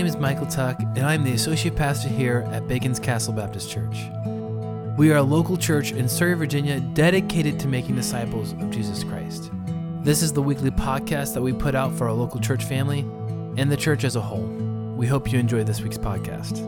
name is Michael Tuck, and I'm the associate pastor here at Bacon's Castle Baptist Church. We are a local church in Surry, Virginia, dedicated to making disciples of Jesus Christ. This is the weekly podcast that we put out for our local church family and the church as a whole. We hope you enjoy this week's podcast.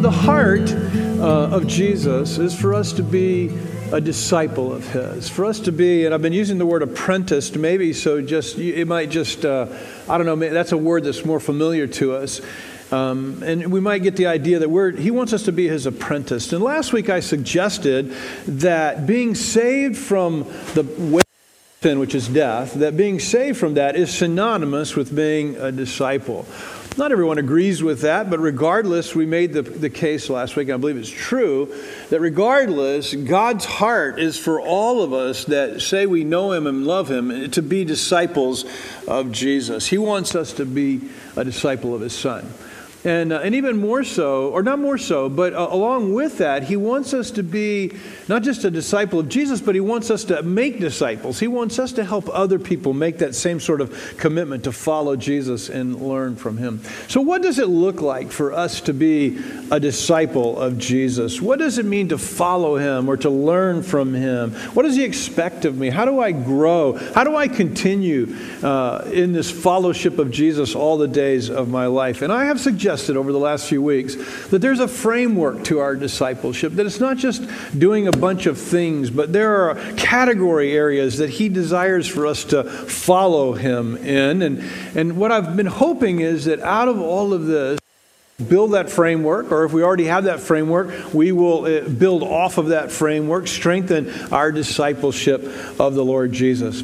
The heart uh, of Jesus is for us to be a disciple of his for us to be and i've been using the word apprentice maybe so just it might just uh, i don't know that's a word that's more familiar to us um, and we might get the idea that we're, he wants us to be his apprentice. And last week I suggested that being saved from the way sin, which is death, that being saved from that is synonymous with being a disciple. Not everyone agrees with that, but regardless, we made the, the case last week, and I believe it's true, that regardless, God's heart is for all of us that say we know Him and love Him to be disciples of Jesus. He wants us to be a disciple of His Son. And, uh, and even more so, or not more so, but uh, along with that, he wants us to be not just a disciple of Jesus, but he wants us to make disciples. He wants us to help other people make that same sort of commitment to follow Jesus and learn from him. So, what does it look like for us to be a disciple of Jesus? What does it mean to follow him or to learn from him? What does he expect of me? How do I grow? How do I continue uh, in this fellowship of Jesus all the days of my life? And I have suggested suggested over the last few weeks that there's a framework to our discipleship, that it's not just doing a bunch of things, but there are category areas that He desires for us to follow Him in. And, and what I've been hoping is that out of all of this, build that framework, or if we already have that framework, we will uh, build off of that framework, strengthen our discipleship of the Lord Jesus.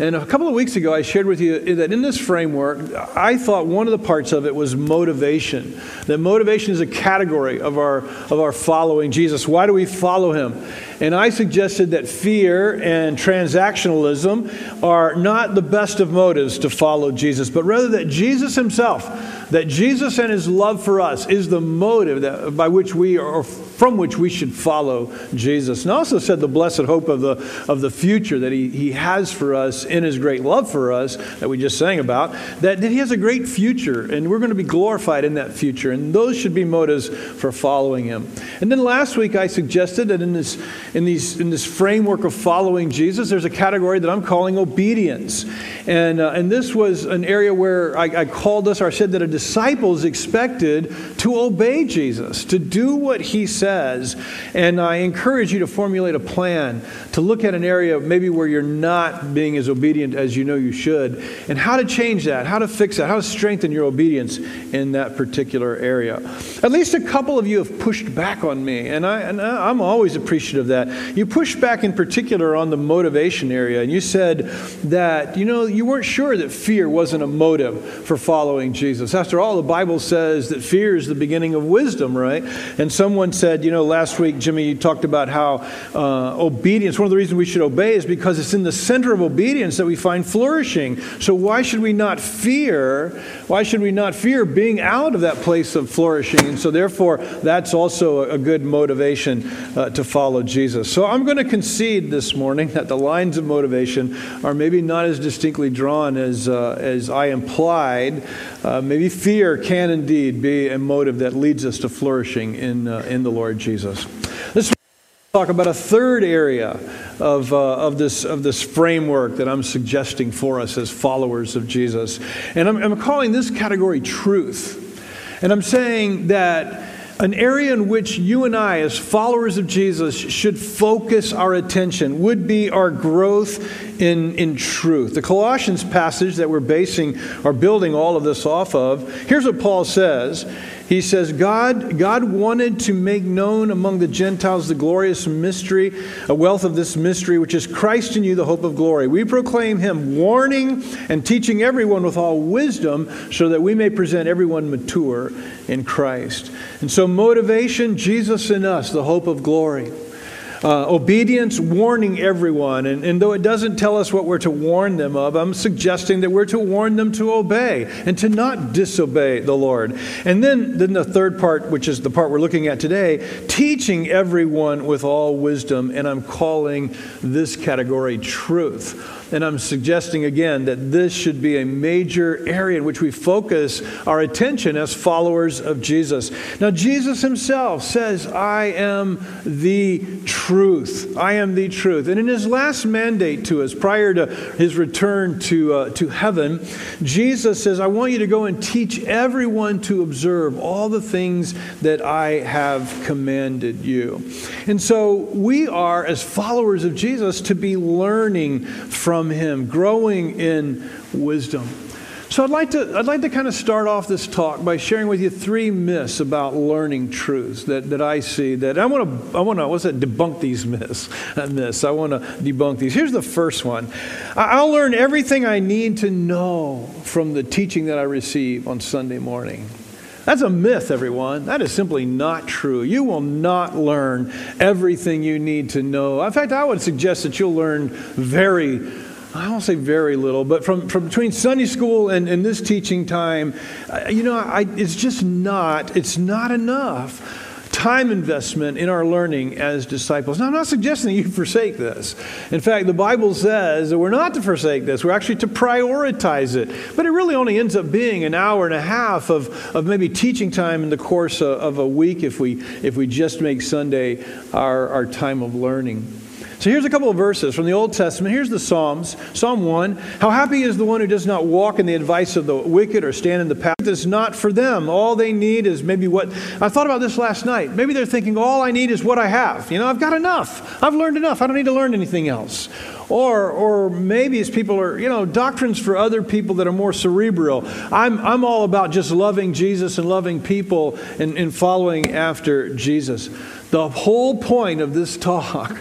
And a couple of weeks ago, I shared with you that in this framework, I thought one of the parts of it was motivation. That motivation is a category of our, of our following Jesus. Why do we follow him? And I suggested that fear and transactionalism are not the best of motives to follow Jesus, but rather that Jesus himself, that Jesus and his love for us is the motive that, by which we are, from which we should follow Jesus. And I also said the blessed hope of the, of the future that he, he has for us in his great love for us that we just sang about, that, that he has a great future and we're going to be glorified in that future. And those should be motives for following him. And then last week I suggested that in this, in, these, in this framework of following Jesus, there's a category that I'm calling obedience. And, uh, and this was an area where I, I called us, or I said that a disciple is expected to obey Jesus, to do what he says. And I encourage you to formulate a plan to look at an area maybe where you're not being as obedient as you know you should, and how to change that, how to fix that, how to strengthen your obedience in that particular area. At least a couple of you have pushed back on me, and, I, and I'm always appreciative of that. You pushed back in particular on the motivation area, and you said that, you know, you weren't sure that fear wasn't a motive for following Jesus. After all, the Bible says that fear is the beginning of wisdom, right? And someone said, you know, last week, Jimmy, you talked about how uh, obedience, one of the reasons we should obey is because it's in the center of obedience that we find flourishing. So why should we not fear? Why should we not fear being out of that place of flourishing? And so therefore, that's also a good motivation uh, to follow Jesus. So I'm going to concede this morning that the lines of motivation are maybe not as distinctly drawn as, uh, as I implied. Uh, maybe fear can indeed be a motive that leads us to flourishing in, uh, in the Lord Jesus. This talk about a third area of, uh, of, this, of this framework that I'm suggesting for us as followers of Jesus. And I'm, I'm calling this category truth. And I'm saying that an area in which you and I, as followers of Jesus, should focus our attention would be our growth in, in truth. The Colossians passage that we're basing or building all of this off of, here's what Paul says he says, God, God wanted to make known among the Gentiles the glorious mystery, a wealth of this mystery, which is Christ in you, the hope of glory. We proclaim him, warning and teaching everyone with all wisdom, so that we may present everyone mature in Christ. And so, motivation, Jesus in us, the hope of glory. Uh, obedience, warning everyone. And, and though it doesn't tell us what we're to warn them of, I'm suggesting that we're to warn them to obey and to not disobey the Lord. And then, then the third part, which is the part we're looking at today, teaching everyone with all wisdom. And I'm calling this category truth. And I'm suggesting again that this should be a major area in which we focus our attention as followers of Jesus. Now, Jesus himself says, I am the truth. I am the truth. And in his last mandate to us, prior to his return to, uh, to heaven, Jesus says, I want you to go and teach everyone to observe all the things that I have commanded you. And so we are, as followers of Jesus, to be learning from him, growing in wisdom. So I'd like to I'd like to kind of start off this talk by sharing with you three myths about learning truths that, that I see that I want to I want to what's that debunk these myths uh, myths I want to debunk these. Here's the first one. I'll learn everything I need to know from the teaching that I receive on Sunday morning. That's a myth, everyone. That is simply not true. You will not learn everything you need to know. In fact, I would suggest that you'll learn very I won't say very little, but from, from between Sunday school and, and this teaching time, you know, I, it's just not, it's not enough time investment in our learning as disciples. Now, I'm not suggesting that you forsake this. In fact, the Bible says that we're not to forsake this, we're actually to prioritize it. But it really only ends up being an hour and a half of, of maybe teaching time in the course of, of a week if we, if we just make Sunday our, our time of learning. So here's a couple of verses from the Old Testament. Here's the Psalms. Psalm 1 How happy is the one who does not walk in the advice of the wicked or stand in the path that's not for them. All they need is maybe what. I thought about this last night. Maybe they're thinking, all I need is what I have. You know, I've got enough. I've learned enough. I don't need to learn anything else. Or, or maybe as people are, you know, doctrines for other people that are more cerebral. I'm, I'm all about just loving Jesus and loving people and, and following after Jesus. The whole point of this talk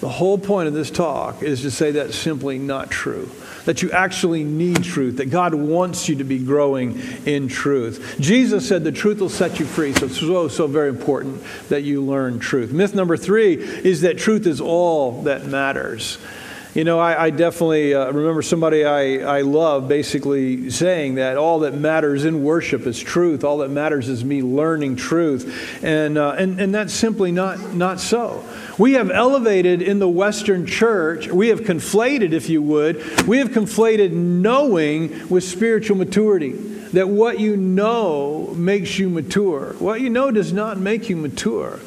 the whole point of this talk is to say that's simply not true. That you actually need truth, that God wants you to be growing in truth. Jesus said the truth will set you free, so it's so, so very important that you learn truth. Myth number three is that truth is all that matters. You know, I, I definitely uh, remember somebody I, I love basically saying that all that matters in worship is truth. All that matters is me learning truth. And, uh, and, and that's simply not, not so. We have elevated in the Western church, we have conflated, if you would, we have conflated knowing with spiritual maturity. That what you know makes you mature. What you know does not make you mature.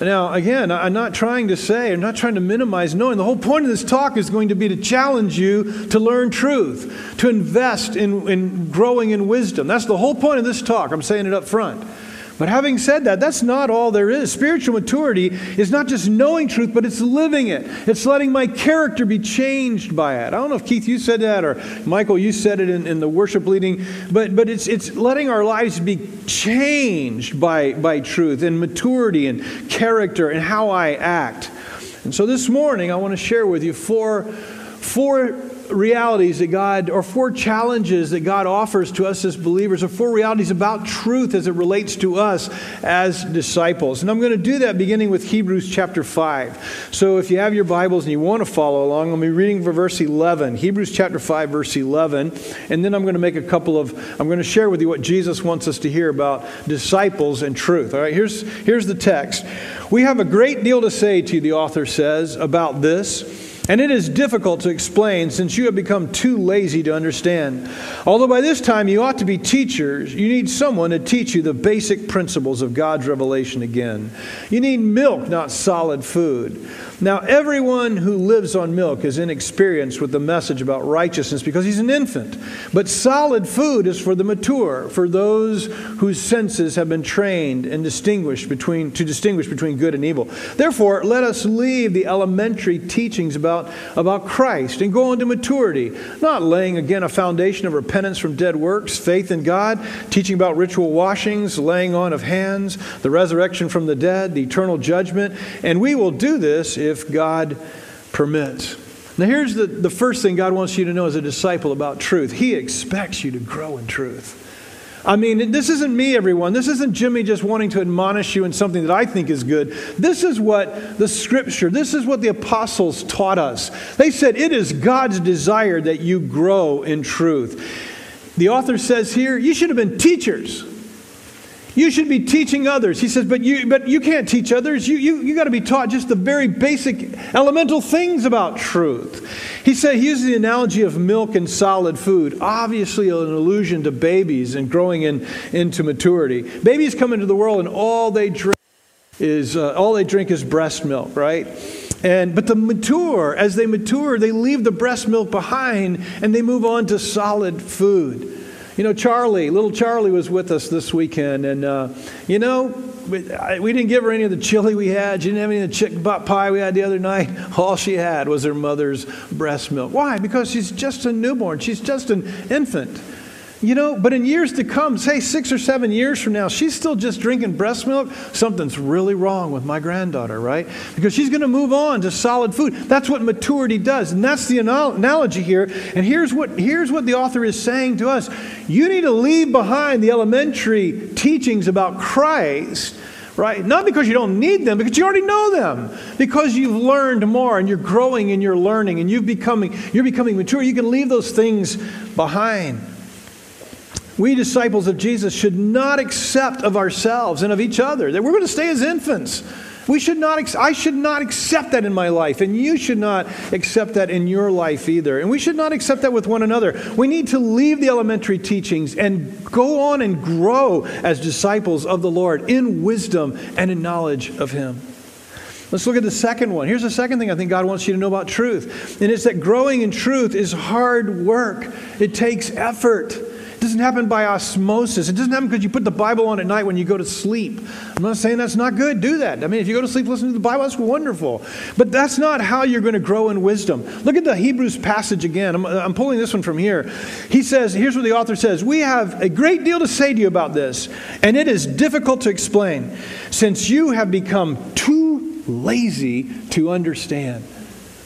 Now, again, I'm not trying to say, I'm not trying to minimize knowing. The whole point of this talk is going to be to challenge you to learn truth, to invest in, in growing in wisdom. That's the whole point of this talk. I'm saying it up front. But having said that, that's not all there is. Spiritual maturity is not just knowing truth, but it's living it. It's letting my character be changed by it. I don't know if Keith, you said that, or Michael, you said it in, in the worship leading, but, but it's, it's letting our lives be changed by, by truth and maturity and character and how I act. And so this morning, I want to share with you four, four realities that God, or four challenges that God offers to us as believers, or four realities about truth as it relates to us as disciples. And I'm going to do that beginning with Hebrews chapter 5. So if you have your Bibles and you want to follow along, I'll be reading for verse 11. Hebrews chapter 5, verse 11. And then I'm going to make a couple of, I'm going to share with you what Jesus wants us to hear about disciples and truth. All right, here's, here's the text. We have a great deal to say to you, the author says, about this and it is difficult to explain since you have become too lazy to understand. Although by this time you ought to be teachers, you need someone to teach you the basic principles of God's revelation again. You need milk, not solid food. Now, everyone who lives on milk is inexperienced with the message about righteousness because he's an infant. But solid food is for the mature, for those whose senses have been trained and distinguished between, to distinguish between good and evil. Therefore, let us leave the elementary teachings about, about Christ and go on to maturity, not laying again a foundation of repentance from dead works, faith in God, teaching about ritual washings, laying on of hands, the resurrection from the dead, the eternal judgment. And we will do this if God permits. Now, here's the, the first thing God wants you to know as a disciple about truth He expects you to grow in truth. I mean, this isn't me, everyone. This isn't Jimmy just wanting to admonish you in something that I think is good. This is what the scripture, this is what the apostles taught us. They said it is God's desire that you grow in truth. The author says here, you should have been teachers. You should be teaching others. He says, but you, but you can't teach others. You, you, you got to be taught just the very basic, elemental things about truth. He said, he uses the analogy of milk and solid food, obviously an allusion to babies and growing in, into maturity. Babies come into the world and all they drink is, uh, all they drink is breast milk, right? And, but the mature, as they mature, they leave the breast milk behind and they move on to solid food. You know, Charlie, little Charlie was with us this weekend, and uh, you know, we, I, we, didn't give her any of the chili we had. She didn't have any of the chicken pot pie we had the other night. All she had was her mother's breast milk. Why? Because she's just a newborn. She's just an infant. You know, but in years to come, say six or seven years from now, she's still just drinking breast milk. Something's really wrong with my granddaughter, right? Because she's going to move on to solid food. That's what maturity does. And that's the analogy here. And here's what, here's what the author is saying to us you need to leave behind the elementary teachings about Christ right? Not because you don't need them, because you already know them. Because you've learned more and you're growing in your learning and you've becoming, you're becoming mature. You can leave those things behind. We disciples of Jesus should not accept of ourselves and of each other that we're going to stay as infants. We should not, I should not accept that in my life, and you should not accept that in your life either. And we should not accept that with one another. We need to leave the elementary teachings and go on and grow as disciples of the Lord in wisdom and in knowledge of Him. Let's look at the second one. Here's the second thing I think God wants you to know about truth, and it's that growing in truth is hard work, it takes effort. It doesn't happen by osmosis. It doesn't happen because you put the Bible on at night when you go to sleep. I'm not saying that's not good. Do that. I mean, if you go to sleep listening to the Bible, that's wonderful. But that's not how you're going to grow in wisdom. Look at the Hebrews passage again. I'm, I'm pulling this one from here. He says, here's what the author says We have a great deal to say to you about this, and it is difficult to explain since you have become too lazy to understand.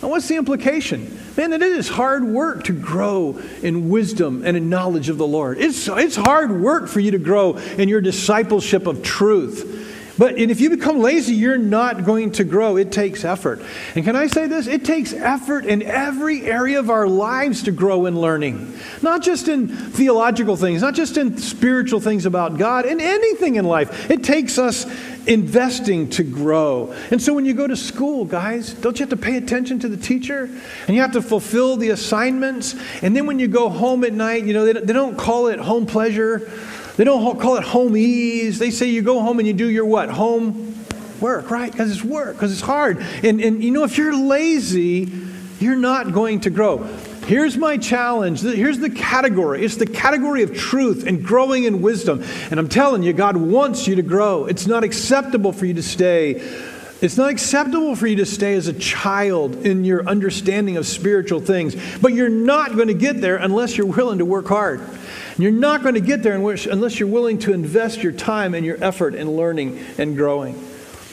Now, what's the implication? Man, it is hard work to grow in wisdom and in knowledge of the Lord. It's, it's hard work for you to grow in your discipleship of truth. But if you become lazy, you're not going to grow. It takes effort. And can I say this? It takes effort in every area of our lives to grow in learning. Not just in theological things, not just in spiritual things about God, in anything in life. It takes us investing to grow. And so when you go to school, guys, don't you have to pay attention to the teacher? And you have to fulfill the assignments. And then when you go home at night, you know, they don't call it home pleasure. They don't call it home ease. They say you go home and you do your what? Home work, right? Because it's work, because it's hard. And, and you know, if you're lazy, you're not going to grow. Here's my challenge. Here's the category. It's the category of truth and growing in wisdom. And I'm telling you, God wants you to grow. It's not acceptable for you to stay. It's not acceptable for you to stay as a child in your understanding of spiritual things. But you're not going to get there unless you're willing to work hard. You're not going to get there unless you're willing to invest your time and your effort in learning and growing.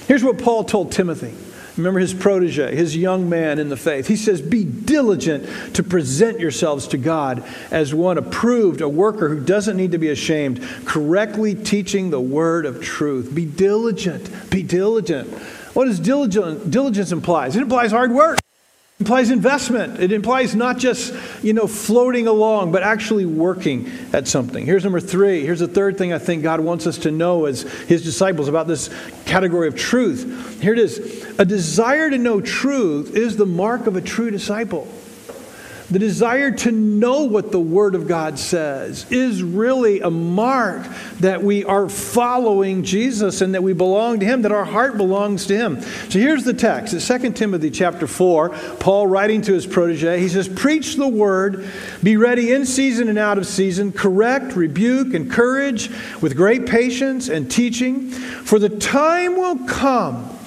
Here's what Paul told Timothy. Remember his protege, his young man in the faith. He says, Be diligent to present yourselves to God as one approved, a worker who doesn't need to be ashamed, correctly teaching the word of truth. Be diligent. Be diligent. What does diligence implies? It implies hard work implies investment. It implies not just, you know, floating along, but actually working at something. Here's number three. Here's the third thing I think God wants us to know as his disciples about this category of truth. Here it is. A desire to know truth is the mark of a true disciple the desire to know what the Word of God says is really a mark that we are following Jesus and that we belong to Him, that our heart belongs to Him. So here's the text. It's 2 Timothy chapter 4. Paul writing to his protege, he says, Preach the Word, be ready in season and out of season, correct, rebuke, encourage with great patience and teaching, for the time will come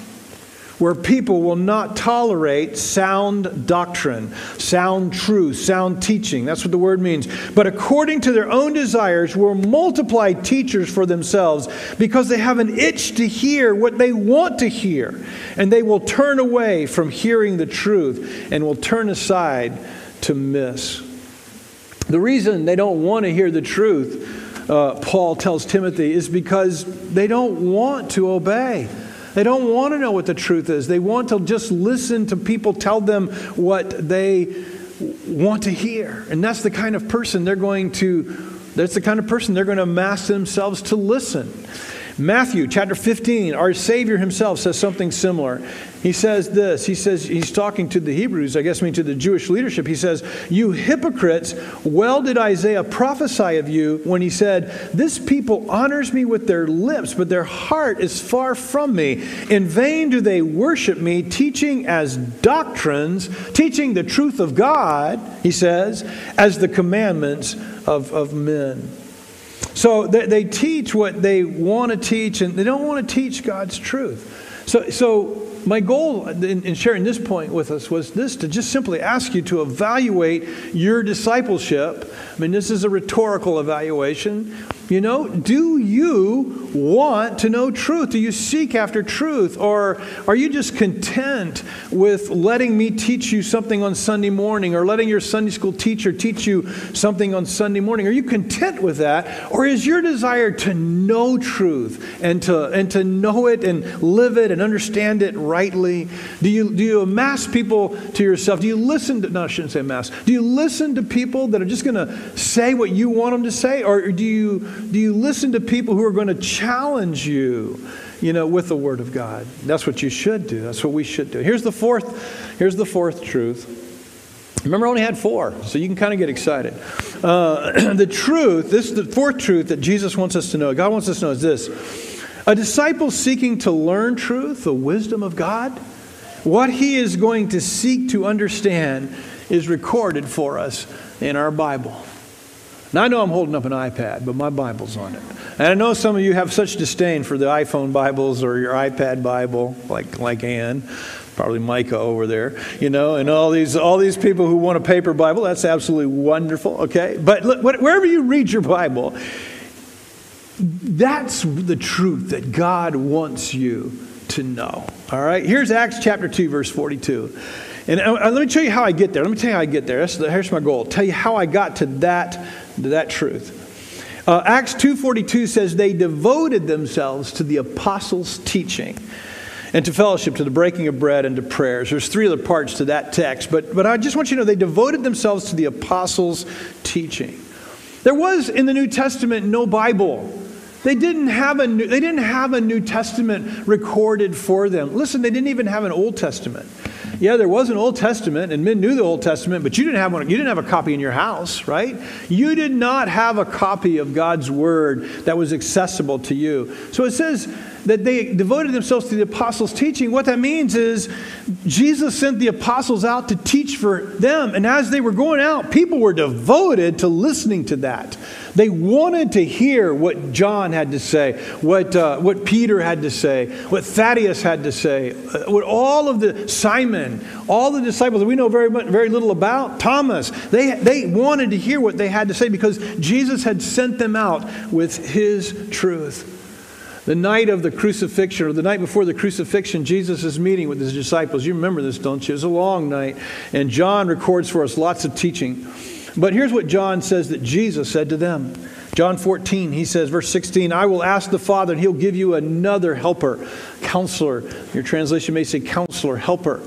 where people will not tolerate sound doctrine, sound truth, sound teaching. That's what the word means. But according to their own desires, will multiply teachers for themselves because they have an itch to hear what they want to hear. And they will turn away from hearing the truth and will turn aside to miss. The reason they don't want to hear the truth, uh, Paul tells Timothy, is because they don't want to obey. They don't want to know what the truth is. They want to just listen to people tell them what they want to hear. And that's the kind of person they're going to that's the kind of person they're going to amass themselves to listen. Matthew chapter 15, our Savior himself says something similar. He says this. He says, he's talking to the Hebrews, I guess, I mean to the Jewish leadership. He says, You hypocrites, well did Isaiah prophesy of you when he said, This people honors me with their lips, but their heart is far from me. In vain do they worship me, teaching as doctrines, teaching the truth of God, he says, as the commandments of, of men. So they, they teach what they want to teach, and they don't want to teach God's truth. So, so my goal in, in, sharing this point with us was this to just simply ask you to evaluate your discipleship. I mean, this is a rhetorical evaluation. You know, do you want to know truth? Do you seek after truth? Or are you just content with letting me teach you something on Sunday morning or letting your Sunday school teacher teach you something on Sunday morning? Are you content with that? Or is your desire to know truth and to, and to know it and live it and understand it rightly? Do you, do you amass people to yourself? Do you listen to, no, I shouldn't say amass. Do you listen to people that are just going to say what you want them to say? Or do you do you listen to people who are going to challenge you, you know, with the Word of God? That's what you should do. That's what we should do. Here's the fourth, here's the fourth truth. Remember, I only had four, so you can kind of get excited. Uh, the truth, this is the fourth truth that Jesus wants us to know, God wants us to know is this. A disciple seeking to learn truth, the wisdom of God, what he is going to seek to understand is recorded for us in our Bible. Now, I know I'm holding up an iPad, but my Bible's on it. And I know some of you have such disdain for the iPhone Bibles or your iPad Bible, like, like Ann, probably Micah over there, you know, and all these, all these people who want a paper Bible. That's absolutely wonderful, okay? But look, wherever you read your Bible, that's the truth that God wants you to know. All right? Here's Acts chapter 2, verse 42. And uh, let me tell you how I get there. Let me tell you how I get there. The, here's my goal. Tell you how I got to that to that truth. Uh, Acts 2.42 says they devoted themselves to the apostles' teaching and to fellowship, to the breaking of bread and to prayers. There's three other parts to that text, but, but I just want you to know they devoted themselves to the apostles' teaching. There was in the New Testament no Bible. They didn't have a new, they didn't have a New Testament recorded for them. Listen, they didn't even have an Old Testament. Yeah, there was an Old Testament, and men knew the Old Testament, but you didn't have one. You didn't have a copy in your house, right? You did not have a copy of God's Word that was accessible to you. So it says that they devoted themselves to the apostles' teaching. What that means is Jesus sent the apostles out to teach for them, and as they were going out, people were devoted to listening to that. They wanted to hear what John had to say, what, uh, what Peter had to say, what Thaddeus had to say, uh, what all of the Simon, all the disciples that we know very, very little about, Thomas, they, they wanted to hear what they had to say because Jesus had sent them out with his truth. The night of the crucifixion, or the night before the crucifixion, Jesus is meeting with his disciples. You remember this, don't you? It was a long night. And John records for us lots of teaching. But here's what John says that Jesus said to them. John 14, he says, verse 16, I will ask the Father, and he'll give you another helper, counselor. Your translation may say counselor, helper,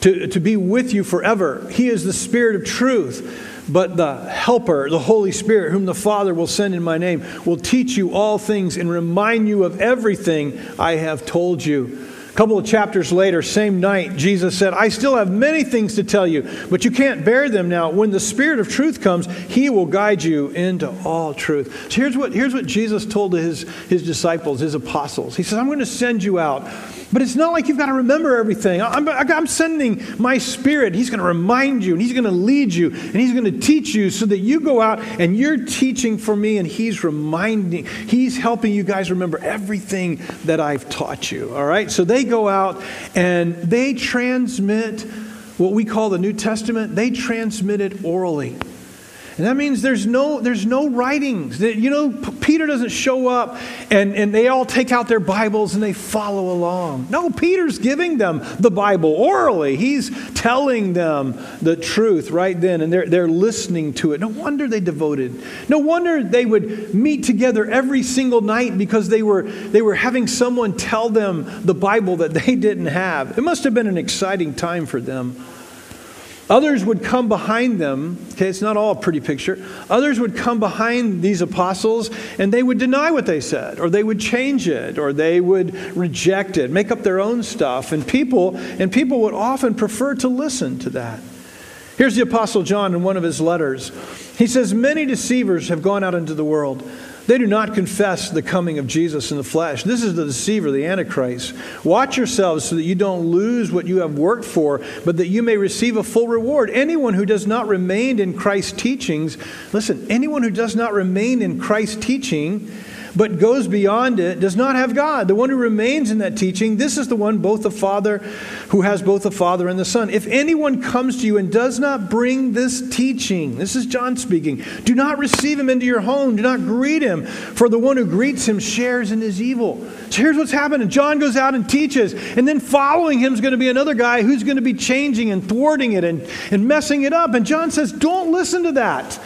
to, to be with you forever. He is the Spirit of truth. But the Helper, the Holy Spirit, whom the Father will send in my name, will teach you all things and remind you of everything I have told you couple of chapters later, same night, Jesus said, I still have many things to tell you, but you can't bear them now. When the Spirit of truth comes, He will guide you into all truth. So here's what, here's what Jesus told his, his disciples, his apostles. He says, I'm going to send you out but it's not like you've got to remember everything. I'm, I'm sending my spirit. He's going to remind you, and He's going to lead you, and He's going to teach you so that you go out and you're teaching for me, and He's reminding, He's helping you guys remember everything that I've taught you. All right? So they go out and they transmit what we call the New Testament, they transmit it orally. And that means there's no, there's no writings. You know, Peter doesn't show up and, and they all take out their Bibles and they follow along. No, Peter's giving them the Bible orally. He's telling them the truth right then, and they're, they're listening to it. No wonder they devoted. No wonder they would meet together every single night because they were, they were having someone tell them the Bible that they didn't have. It must have been an exciting time for them. Others would come behind them. Okay, it's not all a pretty picture. Others would come behind these apostles and they would deny what they said, or they would change it, or they would reject it, make up their own stuff. And people, and people would often prefer to listen to that. Here's the Apostle John in one of his letters. He says, Many deceivers have gone out into the world they do not confess the coming of Jesus in the flesh. This is the deceiver, the Antichrist. Watch yourselves so that you don't lose what you have worked for, but that you may receive a full reward. Anyone who does not remain in Christ's teachings, listen, anyone who does not remain in Christ's teaching, but goes beyond it does not have God. The one who remains in that teaching, this is the one both the Father who has both the Father and the Son. If anyone comes to you and does not bring this teaching, this is John speaking, do not receive him into your home, do not greet him, for the one who greets him shares in his evil. So here's what's happening. John goes out and teaches, and then following him is going to be another guy who's going to be changing and thwarting it and, and messing it up. And John says, don't listen to that.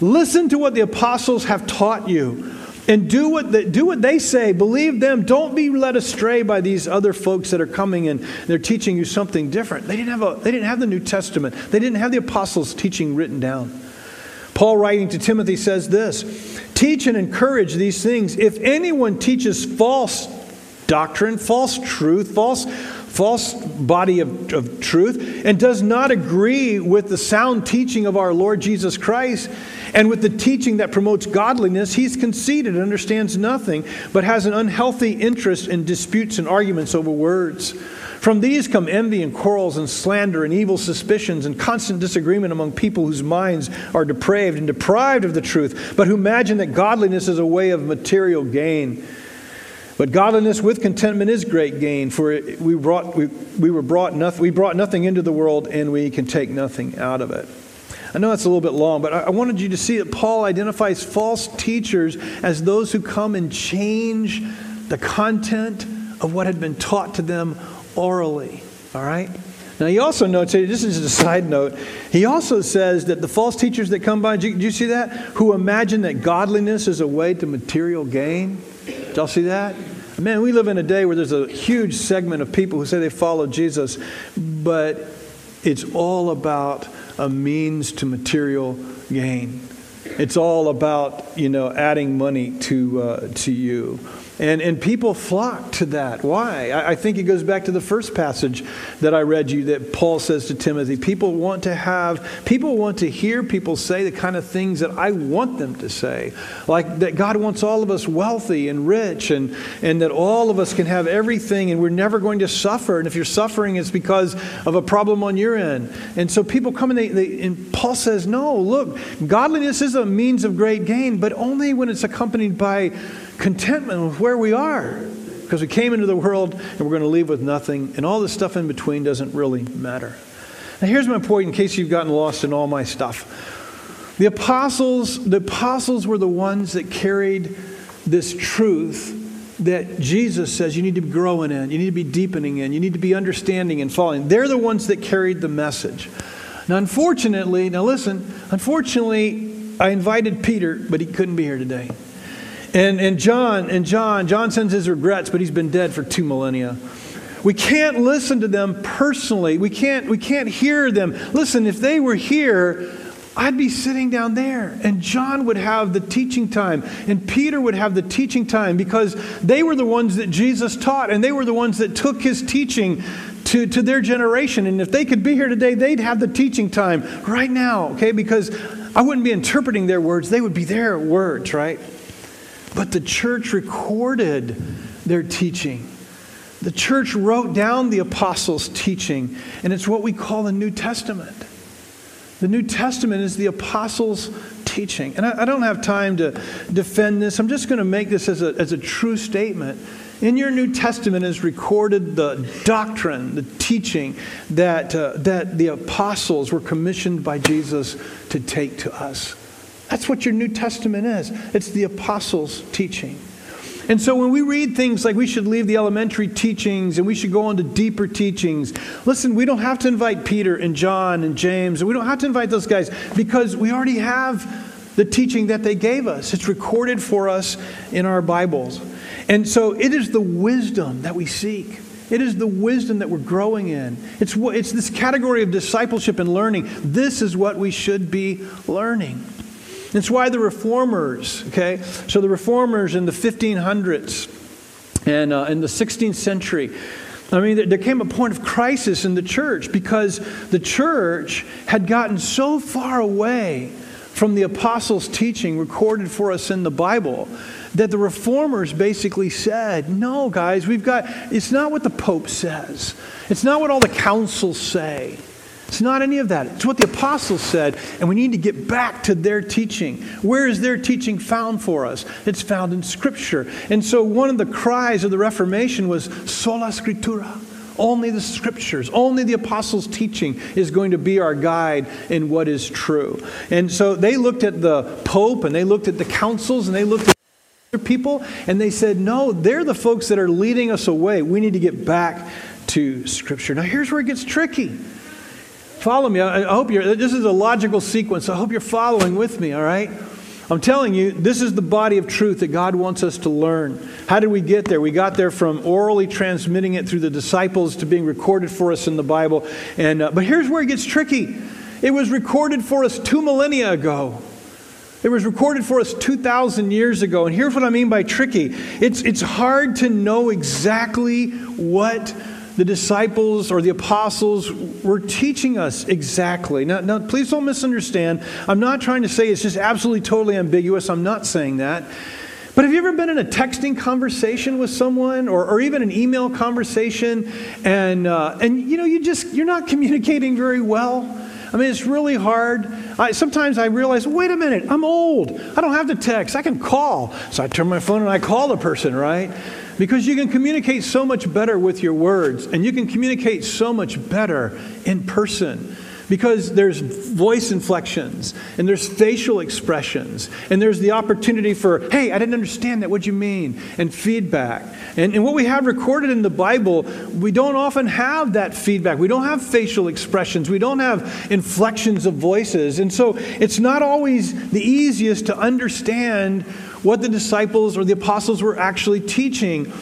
Listen to what the apostles have taught you and do what, they, do what they say. Believe them. Don't be led astray by these other folks that are coming and they're teaching you something different. They didn't have, a, they didn't have the New Testament, they didn't have the apostles' teaching written down. Paul, writing to Timothy, says this Teach and encourage these things. If anyone teaches false doctrine, false truth, false false body of, of truth, and does not agree with the sound teaching of our Lord Jesus Christ and with the teaching that promotes godliness, he's conceited and understands nothing, but has an unhealthy interest in disputes and arguments over words. From these come envy and quarrels and slander and evil suspicions and constant disagreement among people whose minds are depraved and deprived of the truth, but who imagine that godliness is a way of material gain. But godliness with contentment is great gain, for we, brought, we, we, were brought nothing, we brought nothing into the world, and we can take nothing out of it. I know that's a little bit long, but I wanted you to see that Paul identifies false teachers as those who come and change the content of what had been taught to them orally. All right? Now, he also notes, this is a side note, he also says that the false teachers that come by, do you, you see that? Who imagine that godliness is a way to material gain. Did y'all see that? Man, we live in a day where there's a huge segment of people who say they follow Jesus, but it's all about a means to material gain. It's all about, you know, adding money to, uh, to you. And, and people flock to that. Why? I, I, think it goes back to the first passage that I read you that Paul says to Timothy. People want to have, people want to hear people say the kind of things that I want them to say. Like that God wants all of us wealthy and rich and, and that all of us can have everything and we're never going to suffer. And if you're suffering, it's because of a problem on your end. And so people come and they, they and Paul says, no, look, godliness is a means of great gain, but only when it's accompanied by contentment with where we are because we came into the world and we're going to leave with nothing, and all the stuff in between doesn't really matter. Now, here's my point in case you've gotten lost in all my stuff. The apostles, the apostles were the ones that carried this truth that Jesus says you need to be growing in, you need to be deepening in, you need to be understanding and following. They're the ones that carried the message. Now, unfortunately, now listen, unfortunately, I invited Peter, but he couldn't be here today. And, and John, and John, John sends his regrets, but he's been dead for two millennia. We can't listen to them personally. We can't, we can't hear them. Listen, if they were here, I'd be sitting down there, and John would have the teaching time, and Peter would have the teaching time because they were the ones that Jesus taught, and they were the ones that took his teaching to, to their generation. And if they could be here today, they'd have the teaching time right now, okay? Because I wouldn't be interpreting their words, they would be their words, right? But the church recorded their teaching. The church wrote down the apostles' teaching, and it's what we call the New Testament. The New Testament is the apostles' teaching. And I, I don't have time to defend this. I'm just going to make this as a, as a true statement. In your New Testament is recorded the doctrine, the teaching that, uh, that the apostles were commissioned by Jesus to take to us. That's what your New Testament is it's the apostles' teaching. And so when we read things like we should leave the elementary teachings and we should go on to deeper teachings, listen, we don't have to invite Peter and John and James, and we don't have to invite those guys because we already have the teaching that they gave us. It's recorded for us in our Bibles. And so it is the wisdom that we seek. It is the wisdom that we're growing in. It's, it's this category of discipleship and learning. This is what we should be learning. It's why the reformers, okay? So the reformers in the 1500s and uh, in the 16th century, I mean, there came a point of crisis in the church because the church had gotten so far away from the apostles' teaching recorded for us in the Bible that the reformers basically said, No, guys, we've got, it's not what the Pope says, it's not what all the councils say. It's not any of that. It's what the apostles said, and we need to get back to their teaching. Where is their teaching found for us? It's found in Scripture. And so one of the cries of the Reformation was sola scriptura. Only the scriptures, only the apostles' teaching is going to be our guide in what is true. And so they looked at the Pope and they looked at the councils and they looked at other people and they said, no, they're the folks that are leading us away. We need to get back to Scripture. Now, here's where it gets tricky. Follow me. I hope you're, this is a logical sequence. I hope you're following with me, all right? I'm telling you, this is the body of truth that God wants us to learn. How did we get there? We got there from orally transmitting it through the disciples to being recorded for us in the Bible. And, uh, but here's where it gets tricky it was recorded for us two millennia ago. It was recorded for us 2,000 years ago. And here's what I mean by tricky it's, it's hard to know exactly what the disciples or the apostles were teaching us exactly. Now, now, please don't misunderstand. I'm not trying to say it's just absolutely totally ambiguous. I'm not saying that. But have you ever been in a texting conversation with someone or, or even an email conversation and, uh, and you know, you just, you're not communicating very well? I mean, it's really hard. I, sometimes I realize, wait a minute, I'm old. I don't have to text. I can call. So I turn my phone and I call the person, right? Because you can communicate so much better with your words, and you can communicate so much better in person. Because there's voice inflections, and there's facial expressions, and there's the opportunity for, hey, I didn't understand that, what'd you mean? And feedback. And, and what we have recorded in the Bible, we don't often have that feedback. We don't have facial expressions, we don't have inflections of voices. And so it's not always the easiest to understand what the disciples or the apostles were actually teaching.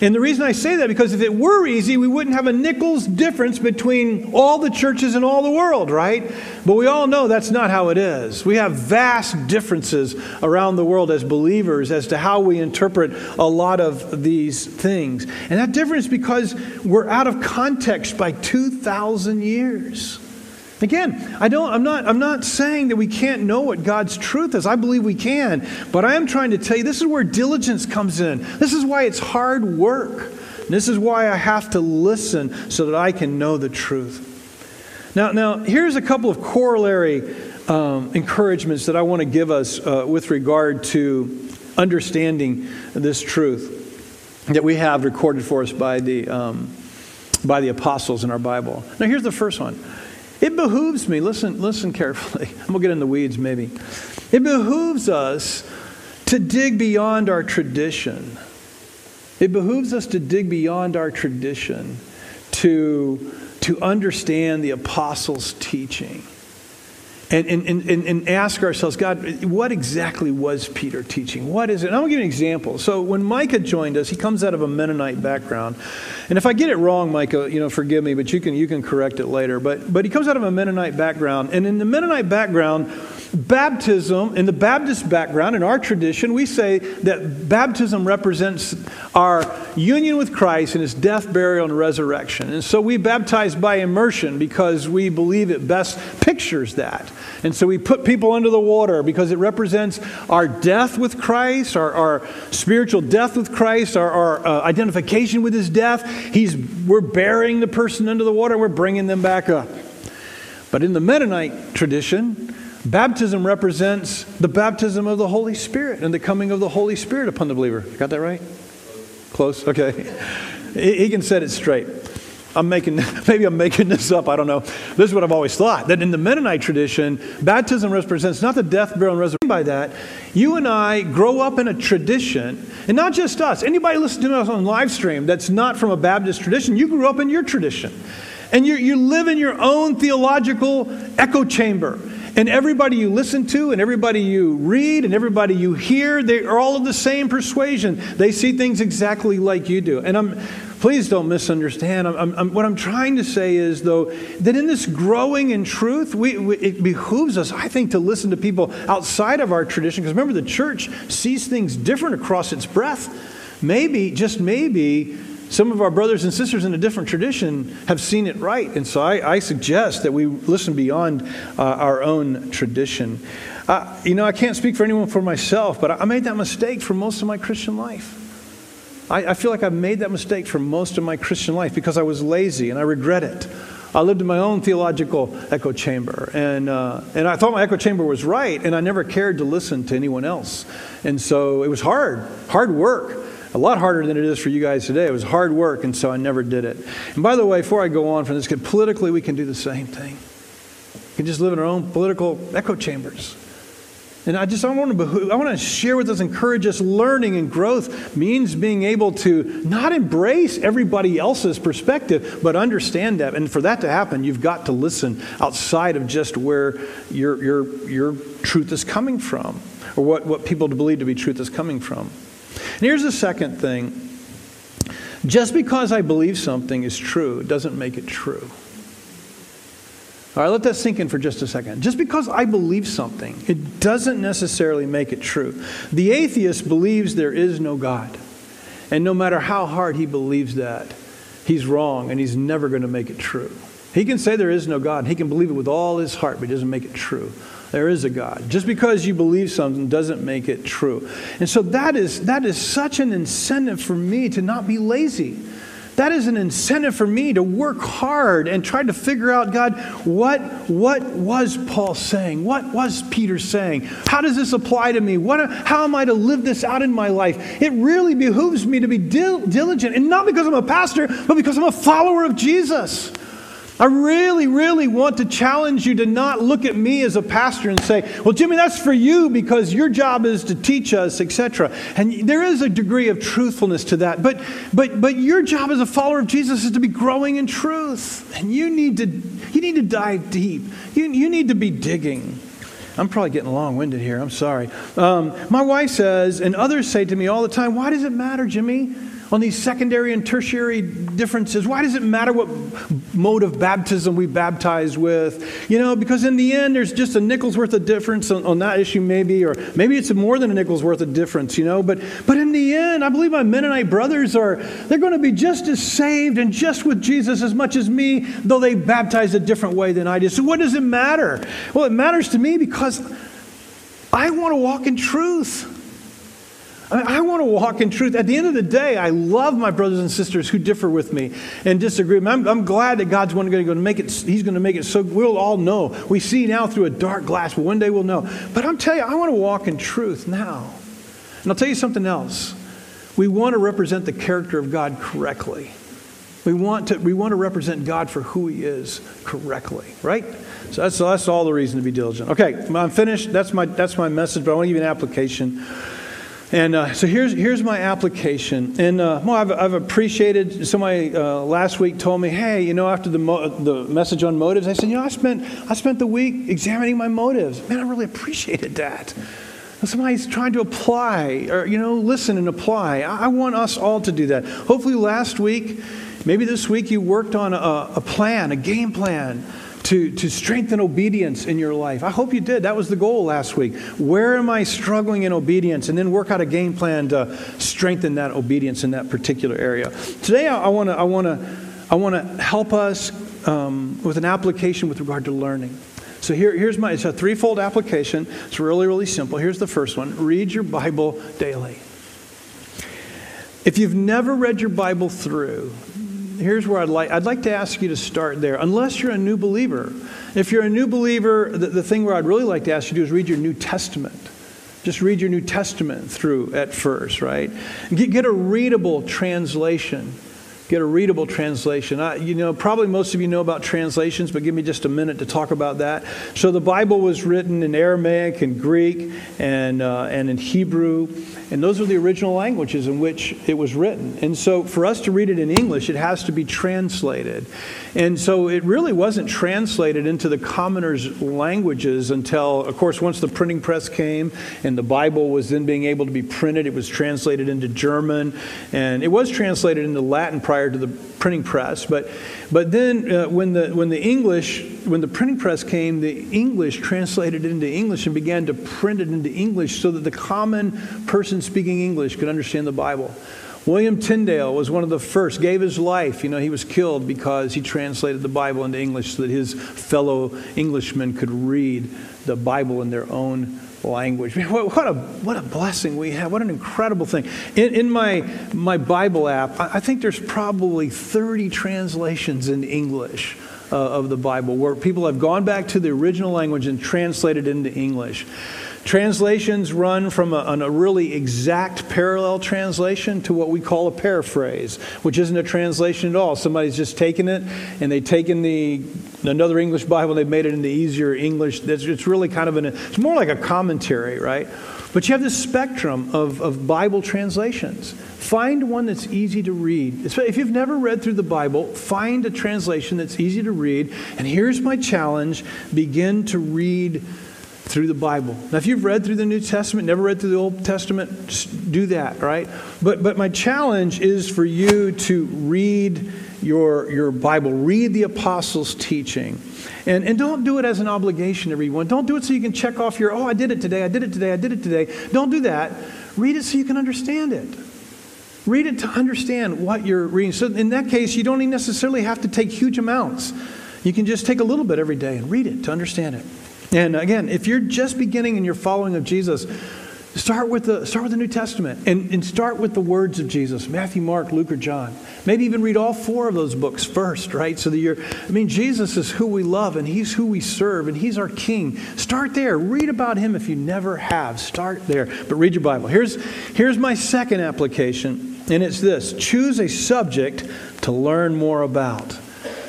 And the reason I say that because if it were easy, we wouldn't have a nickel's difference between all the churches in all the world, right? But we all know that's not how it is. We have vast differences around the world as believers as to how we interpret a lot of these things. And that difference because we're out of context by 2,000 years. Again, I don't, I'm, not, I'm not saying that we can't know what God's truth is. I believe we can. But I am trying to tell you this is where diligence comes in. This is why it's hard work. This is why I have to listen so that I can know the truth. Now, now here's a couple of corollary um, encouragements that I want to give us uh, with regard to understanding this truth that we have recorded for us by the, um, by the apostles in our Bible. Now, here's the first one it behooves me, listen, listen carefully. I'm going to get in the weeds maybe. It behooves us to dig beyond our tradition. It behooves us to dig beyond our tradition to, to understand the apostles' teaching and, and, and, and ask ourselves, God, what exactly was Peter teaching? What is it? And I'm going to give you an example. So when Micah joined us, he comes out of a Mennonite background. And if I get it wrong, Micah, you know, forgive me, but you can, you can correct it later. But, but he comes out of a Mennonite background. And in the Mennonite background, baptism, in the Baptist background, in our tradition, we say that baptism represents our union with Christ in his death, burial, and resurrection. And so we baptize by immersion because we believe it best pictures that. And so we put people under the water because it represents our death with Christ, our, our spiritual death with Christ, our, our uh, identification with his death. He's, we're burying the person under the water, we're bringing them back up. But in the Mennonite tradition, baptism represents the baptism of the Holy Spirit and the coming of the Holy Spirit upon the believer. Got that right? Close? Okay. He can set it straight. I'm making, maybe I'm making this up, I don't know. This is what I've always thought that in the Mennonite tradition, baptism represents not the death, burial, and resurrection. By that, you and I grow up in a tradition, and not just us. Anybody listening to us on live stream that's not from a Baptist tradition, you grew up in your tradition. And you, you live in your own theological echo chamber. And everybody you listen to, and everybody you read, and everybody you hear, they are all of the same persuasion. They see things exactly like you do. And I'm Please don't misunderstand. I'm, I'm, what I'm trying to say is, though, that in this growing in truth, we, we, it behooves us, I think, to listen to people outside of our tradition. Because remember, the church sees things different across its breadth. Maybe, just maybe, some of our brothers and sisters in a different tradition have seen it right. And so I, I suggest that we listen beyond uh, our own tradition. Uh, you know, I can't speak for anyone for myself, but I made that mistake for most of my Christian life. I, I feel like I've made that mistake for most of my Christian life because I was lazy and I regret it. I lived in my own theological echo chamber, and, uh, and I thought my echo chamber was right, and I never cared to listen to anyone else. And so it was hard, hard work. A lot harder than it is for you guys today. It was hard work, and so I never did it. And by the way, before I go on from this, politically, we can do the same thing. We can just live in our own political echo chambers. And I just I want to I want to share with us, encourage us. Learning and growth means being able to not embrace everybody else's perspective, but understand that. And for that to happen, you've got to listen outside of just where your your your truth is coming from, or what what people believe to be truth is coming from. And here's the second thing: just because I believe something is true doesn't make it true. All right, let that sink in for just a second. Just because I believe something, it doesn't necessarily make it true. The atheist believes there is no God. And no matter how hard he believes that, he's wrong and he's never going to make it true. He can say there is no God. He can believe it with all his heart, but he doesn't make it true. There is a God. Just because you believe something doesn't make it true. And so that is, that is such an incentive for me to not be lazy that is an incentive for me to work hard and try to figure out, God, what, what was Paul saying? What was Peter saying? How does this apply to me? What, how am I to live this out in my life? It really behooves me to be dil- diligent, and not because I'm a pastor, but because I'm a follower of Jesus. I really, really want to challenge you to not look at me as a pastor and say, well, Jimmy, that's for you because your job is to teach us, etc. And there is a degree of truthfulness to that. But, but, but your job as a follower of Jesus is to be growing in truth. And you need to, you need to dive deep. You, you need to be digging. I'm probably getting long winded here. I'm sorry. Um, my wife says, and others say to me all the time, why does it matter, Jimmy? On these secondary and tertiary differences. Why does it matter what mode of baptism we baptize with? You know, because in the end, there's just a nickel's worth of difference on, on that issue, maybe, or maybe it's more than a nickel's worth of difference, you know. But, but in the end, I believe my Mennonite brothers are, they're going to be just as saved and just with Jesus as much as me, though they baptized a different way than I did. So what does it matter? Well, it matters to me because I want to walk in truth. I, I want to walk in truth. At the end of the day, I love my brothers and sisters who differ with me and disagree. I'm, I'm glad that God's going to make it, He's going to make it so we'll all know. We see now through a dark glass, but one day we'll know. But I'm telling you, I want to walk in truth now. And I'll tell you something else. We want to represent the character of God correctly. We want to, we want to represent God for who He is correctly, right? So that's, that's all the reason to be diligent. Okay, I'm finished. That's my, that's my message, but I want to give you an application. And uh, so here's, here's my application. And uh, well, I've, I've appreciated, somebody uh, last week told me, hey, you know, after the, mo- the message on motives, I said, you know, I spent, I spent the week examining my motives. Man, I really appreciated that. somebody's trying to apply, or, you know, listen and apply. I, I want us all to do that. Hopefully, last week, maybe this week, you worked on a, a plan, a game plan to, to strengthen obedience in your life. I hope you did. That was the goal last week. Where am I struggling in obedience? And then work out a game plan to strengthen that obedience in that particular area. Today, I want to I wanna, I wanna help us um, with an application with regard to learning. So here, here's my, it's a threefold application. It's really, really simple. Here's the first one read your Bible daily. If you've never read your Bible through, here's where I'd like, I'd like to ask you to start there, unless you're a new believer. If you're a new believer, the, the thing where I'd really like to ask you to do is read your New Testament. Just read your New Testament through at first, right? Get, get a readable translation. Get a readable translation. I, you know, probably most of you know about translations, but give me just a minute to talk about that. So the Bible was written in Aramaic and Greek and, uh, and in Hebrew And those are the original languages in which it was written. And so for us to read it in English, it has to be translated. And so it really wasn't translated into the commoners' languages until, of course, once the printing press came and the Bible was then being able to be printed, it was translated into German. And it was translated into Latin prior to the printing press. But, but then uh, when, the, when the English, when the printing press came, the English translated it into English and began to print it into English so that the common person speaking English could understand the Bible. William Tyndale was one of the first, gave his life. You know, he was killed because he translated the Bible into English so that his fellow Englishmen could read the Bible in their own language. What a, what a blessing we have. What an incredible thing. In, in my, my Bible app, I think there's probably 30 translations in English. Uh, of the Bible, where people have gone back to the original language and translated into English. Translations run from a, a, really exact parallel translation to what we call a paraphrase, which isn't a translation at all. Somebody's just taken it and they've taken the another English Bible and they've made it into easier English. It's really kind of an it's more like a commentary, right? But you have this spectrum of, of Bible translations. Find one that's easy to read. If you've never read through the Bible, find a translation that's easy to read. And here's my challenge begin to read through the Bible. Now, if you've read through the New Testament, never read through the Old Testament, do that, right? But, but my challenge is for you to read your, your Bible, read the apostles' teaching. And, and don't do it as an obligation, everyone. Don't do it so you can check off your, oh, I did it today, I did it today, I did it today. Don't do that. Read it so you can understand it. Read it to understand what you're reading. So, in that case, you don't even necessarily have to take huge amounts. You can just take a little bit every day and read it to understand it. And again, if you're just beginning in your following of Jesus, start with the, start with the New Testament and, and start with the words of Jesus Matthew, Mark, Luke, or John. Maybe even read all four of those books first, right? So that you're, I mean, Jesus is who we love and He's who we serve and He's our King. Start there. Read about Him if you never have. Start there. But read your Bible. Here's, here's my second application, and it's this choose a subject to learn more about.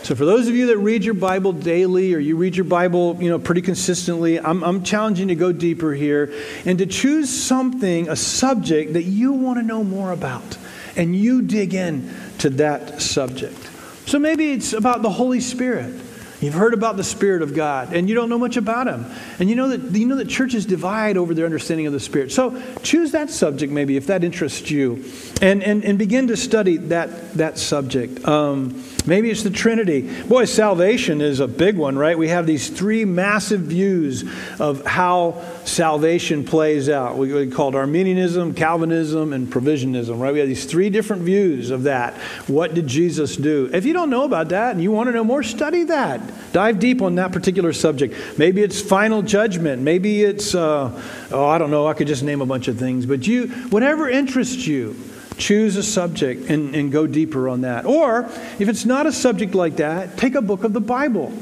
So for those of you that read your Bible daily or you read your Bible, you know, pretty consistently, I'm, I'm challenging you to go deeper here and to choose something, a subject that you want to know more about. And you dig in to that subject. So maybe it's about the Holy Spirit. You've heard about the Spirit of God, and you don't know much about Him. And you know that you know that churches divide over their understanding of the Spirit. So choose that subject, maybe, if that interests you, and and, and begin to study that that subject. Um, maybe it's the Trinity. Boy, salvation is a big one, right? We have these three massive views of how salvation plays out. We, we call it Arminianism, Calvinism, and Provisionism, right? We have these three different views of that. What did Jesus do? If you don't know about that and you want to know more, study that. Dive deep on that particular subject. Maybe it's final judgment. Maybe it's, uh, oh, I don't know, I could just name a bunch of things. But you, whatever interests you, choose a subject and, and go deeper on that. Or if it's not a subject like that, take a book of the Bible.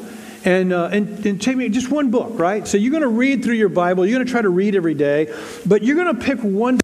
And, uh, and, and take me just one book, right? So you're going to read through your Bible. You're going to try to read every day, but you're going to pick one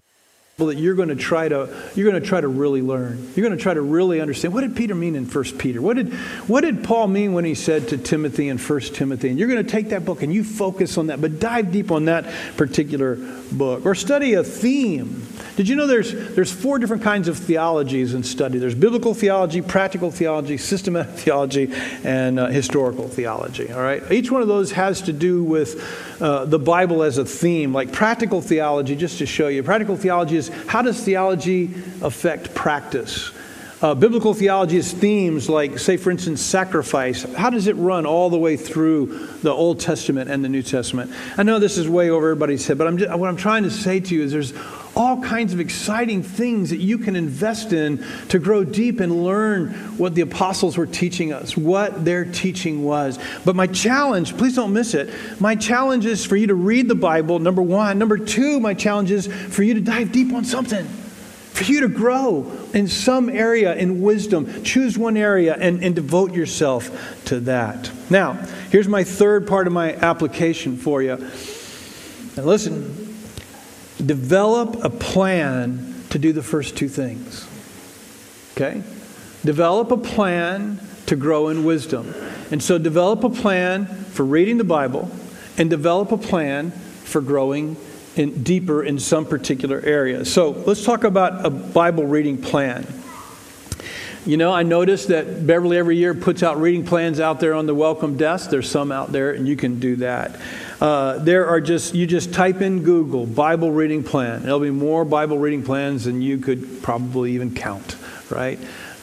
that you're going to try to you're going to try to really learn. You're going to try to really understand. What did peter mean in 1 peter? What did what did paul mean when he said to timothy in 1 timothy? And you're going to take that book and you focus on that but dive deep on that particular book. Or study a theme did you know there's there's four different kinds of theologies in study there's biblical theology practical theology systematic theology and uh, historical theology all right each one of those has to do with uh, the bible as a theme like practical theology just to show you practical theology is how does theology affect practice? Uh, biblical theology is themes like, say, for instance, sacrifice. How does it run all the way through the Old Testament and the New Testament? I know this is way over everybody's head, but I'm just, what I'm trying to say to you is there's all kinds of exciting things that you can invest in to grow deep and learn what the apostles were teaching us, what their teaching was. But my challenge, please don't miss it, my challenge is for you to read the Bible, number one. Number two, my challenge is for you to dive deep on something for you to grow in some area in wisdom. Choose one area and, and devote yourself to that. Now, here's my third part of my application for you. And listen, develop a plan to do the first two things. Okay? Develop a plan to grow in wisdom. And so develop a plan for reading the Bible and develop a plan for growing in, deeper in some particular area. So let's talk about a Bible reading plan. You know, I noticed that Beverly every year puts out reading plans out there on the welcome desk. There's some out there, and you can do that. Uh, there are just, you just type in Google Bible reading plan. There'll be more Bible reading plans than you could probably even count, right?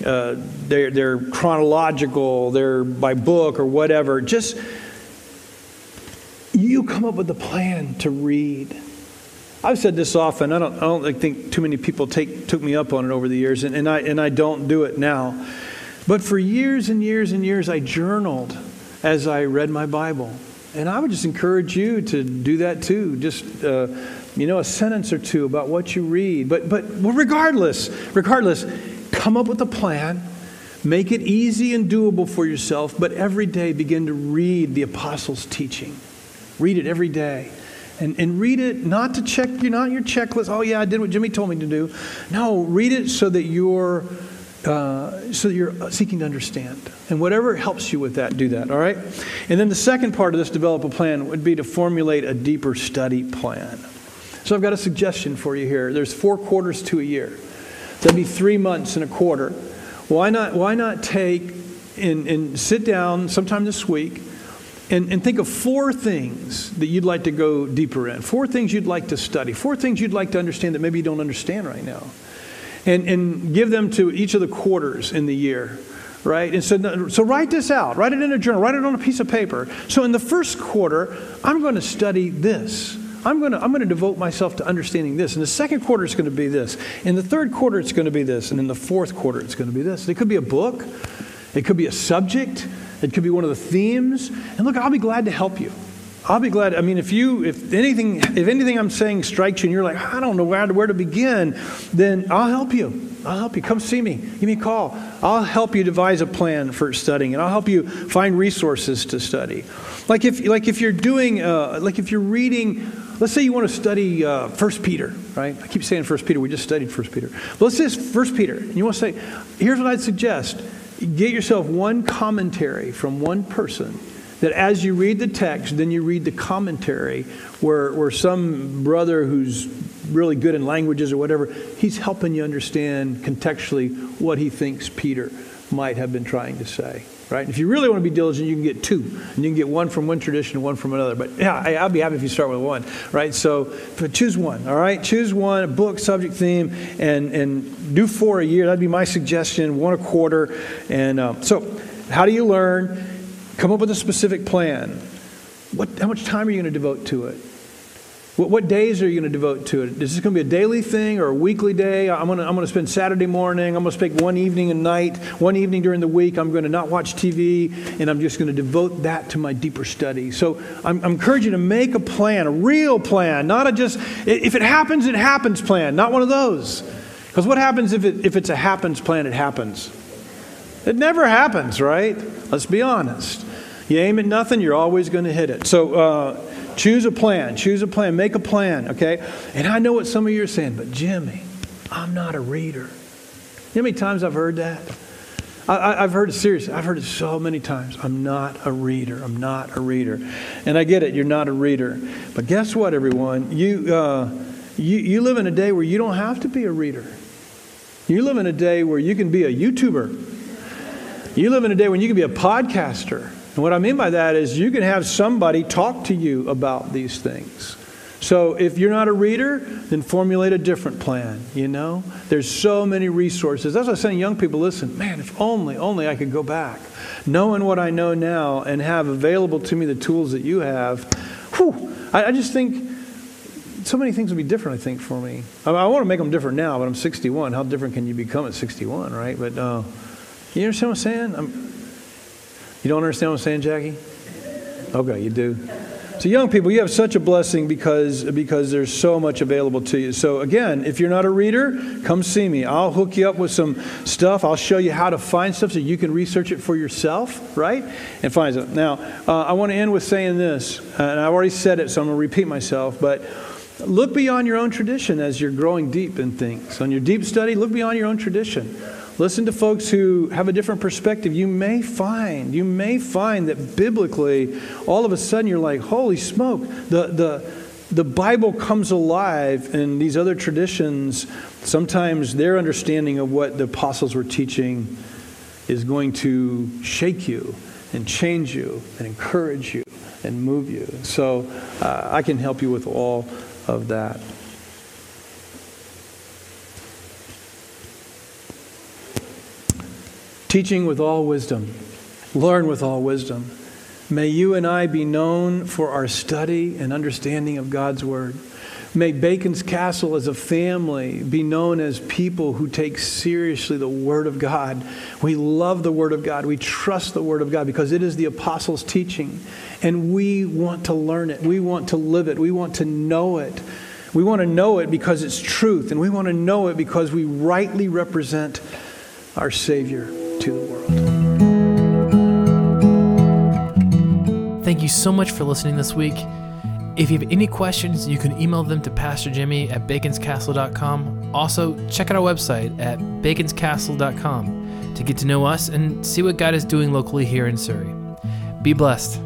Uh, they're, they're chronological, they're by book or whatever. Just, you come up with a plan to read. I've said this often. I don't, I don't think too many people take, took me up on it over the years, and, and, I, and I don't do it now. But for years and years and years, I journaled as I read my Bible. And I would just encourage you to do that too. Just, uh, you know, a sentence or two about what you read. But, but regardless, regardless, come up with a plan. Make it easy and doable for yourself, but every day begin to read the apostles' teaching. Read it every day. And, and read it not to check, you not your checklist. Oh, yeah, I did what Jimmy told me to do. No, read it so that you're uh, so that you're seeking to understand. And whatever helps you with that, do that, all right? And then the second part of this develop a plan would be to formulate a deeper study plan. So I've got a suggestion for you here. There's four quarters to a year. That'd be three months and a quarter. Why not, why not take and, and sit down sometime this week and, and think of four things that you'd like to go deeper in, four things you'd like to study, four things you'd like to understand that maybe you don't understand right now. And, and give them to each of the quarters in the year, right? And so, so write this out, write it in a journal, write it on a piece of paper. So in the first quarter, I'm going to study this. I'm going, to, I'm going to devote myself to understanding this. In the second quarter, it's going to be this. In the third quarter, it's going to be this. And in the fourth quarter, it's going to be this. It could be a book, it could be a subject, it could be one of the themes. And look, I'll be glad to help you. I'll be glad. I mean, if you, if anything, if anything I'm saying strikes you and you're like, I don't know where to, where to begin, then I'll help you. I'll help you. Come see me. Give me a call. I'll help you devise a plan for studying, and I'll help you find resources to study. Like if, like if you're doing, uh, like if you're reading, let's say you want to study uh, First Peter, right? I keep saying First Peter. We just studied First Peter. But let's say First Peter, and you want to say, here's what I'd suggest: get yourself one commentary from one person that as you read the text, then you read the commentary where, where some brother who's really good in languages or whatever, he's helping you understand contextually what he thinks Peter might have been trying to say. Right? If you really want to be diligent, you can get two. And you can get one from one tradition and one from another. But yeah, I'll be happy if you start with one. Right? So choose one. All right? Choose one, book, subject, theme, and, and do four a year. That'd be my suggestion, one a quarter. And um, so, how do you learn? Come up with a specific plan. What, how much time are you going to devote to it? What, what days are you going to devote to it? Is this going to be a daily thing or a weekly day? I'm going to, I'm going to spend Saturday morning. I'm going to spend one evening and night, one evening during the week. I'm going to not watch TV, and I'm just going to devote that to my deeper study. So I'm, I'm encouraging you to make a plan, a real plan, not a just, if it happens, it happens plan, not one of those. Because what happens if, it, if it's a happens plan, it happens? It never happens, right? Let's be honest. You aim at nothing, you're always going to hit it. So uh, choose a plan. Choose a plan. Make a plan, okay? And I know what some of you are saying, but Jimmy, I'm not a reader. You know how many times I've heard that? I, have heard it seriously. I've heard it so many times. I'm not a reader. I'm not a reader. And I get it. You're not a reader. But guess what, everyone? You, uh, you, you live in a day where you don't have to be a reader. You live in a day where you can be a YouTuber. You live in a day when you can be a podcaster. And what I mean by that is you can have somebody talk to you about these things. So if you're not a reader, then formulate a different plan, you know? There's so many resources. That's why I'm saying young people, listen, man, if only, only I could go back. Knowing what I know now and have available to me the tools that you have, whew, I, I just think so many things would be different, I think, for me. I, I, want to make them different now, but I'm 61. How different can you become at 61, right? But uh, you understand what I'm saying? I'm, you don't understand what I'm saying, Jackie? Okay, you do. So, young people, you have such a blessing because, because there's so much available to you. So, again, if you're not a reader, come see me. I'll hook you up with some stuff. I'll show you how to find stuff so you can research it for yourself, right? And find it. Now, uh, I want to end with saying this, and I've already said it, so I'm going to repeat myself, but look beyond your own tradition as you're growing deep in things. On your deep study, look beyond your own tradition. Listen to folks who have a different perspective. You may find, you may find that biblically, all of a sudden you're like, holy smoke, the, the, the Bible comes alive in these other traditions. Sometimes their understanding of what the apostles were teaching is going to shake you and change you and encourage you and move you. So uh, I can help you with all of that. Teaching with all wisdom, learn with all wisdom. May you and I be known for our study and understanding of God's Word. May Bacon's Castle as a family be known as people who take seriously the Word of God. We love the Word of God. We trust the Word of God because it is the apostles' teaching. And we want to learn it. We want to live it. We want to know it. We want to know it because it's truth. And we want to know it because we rightly represent our Savior to the world. Thank you so much for listening this week. If you have any questions, you can email them to Pastor Jimmy at baconscastle.com. Also, check out our website at baconscastle.com to get to know us and see what God is doing locally here in Surry. Be blessed.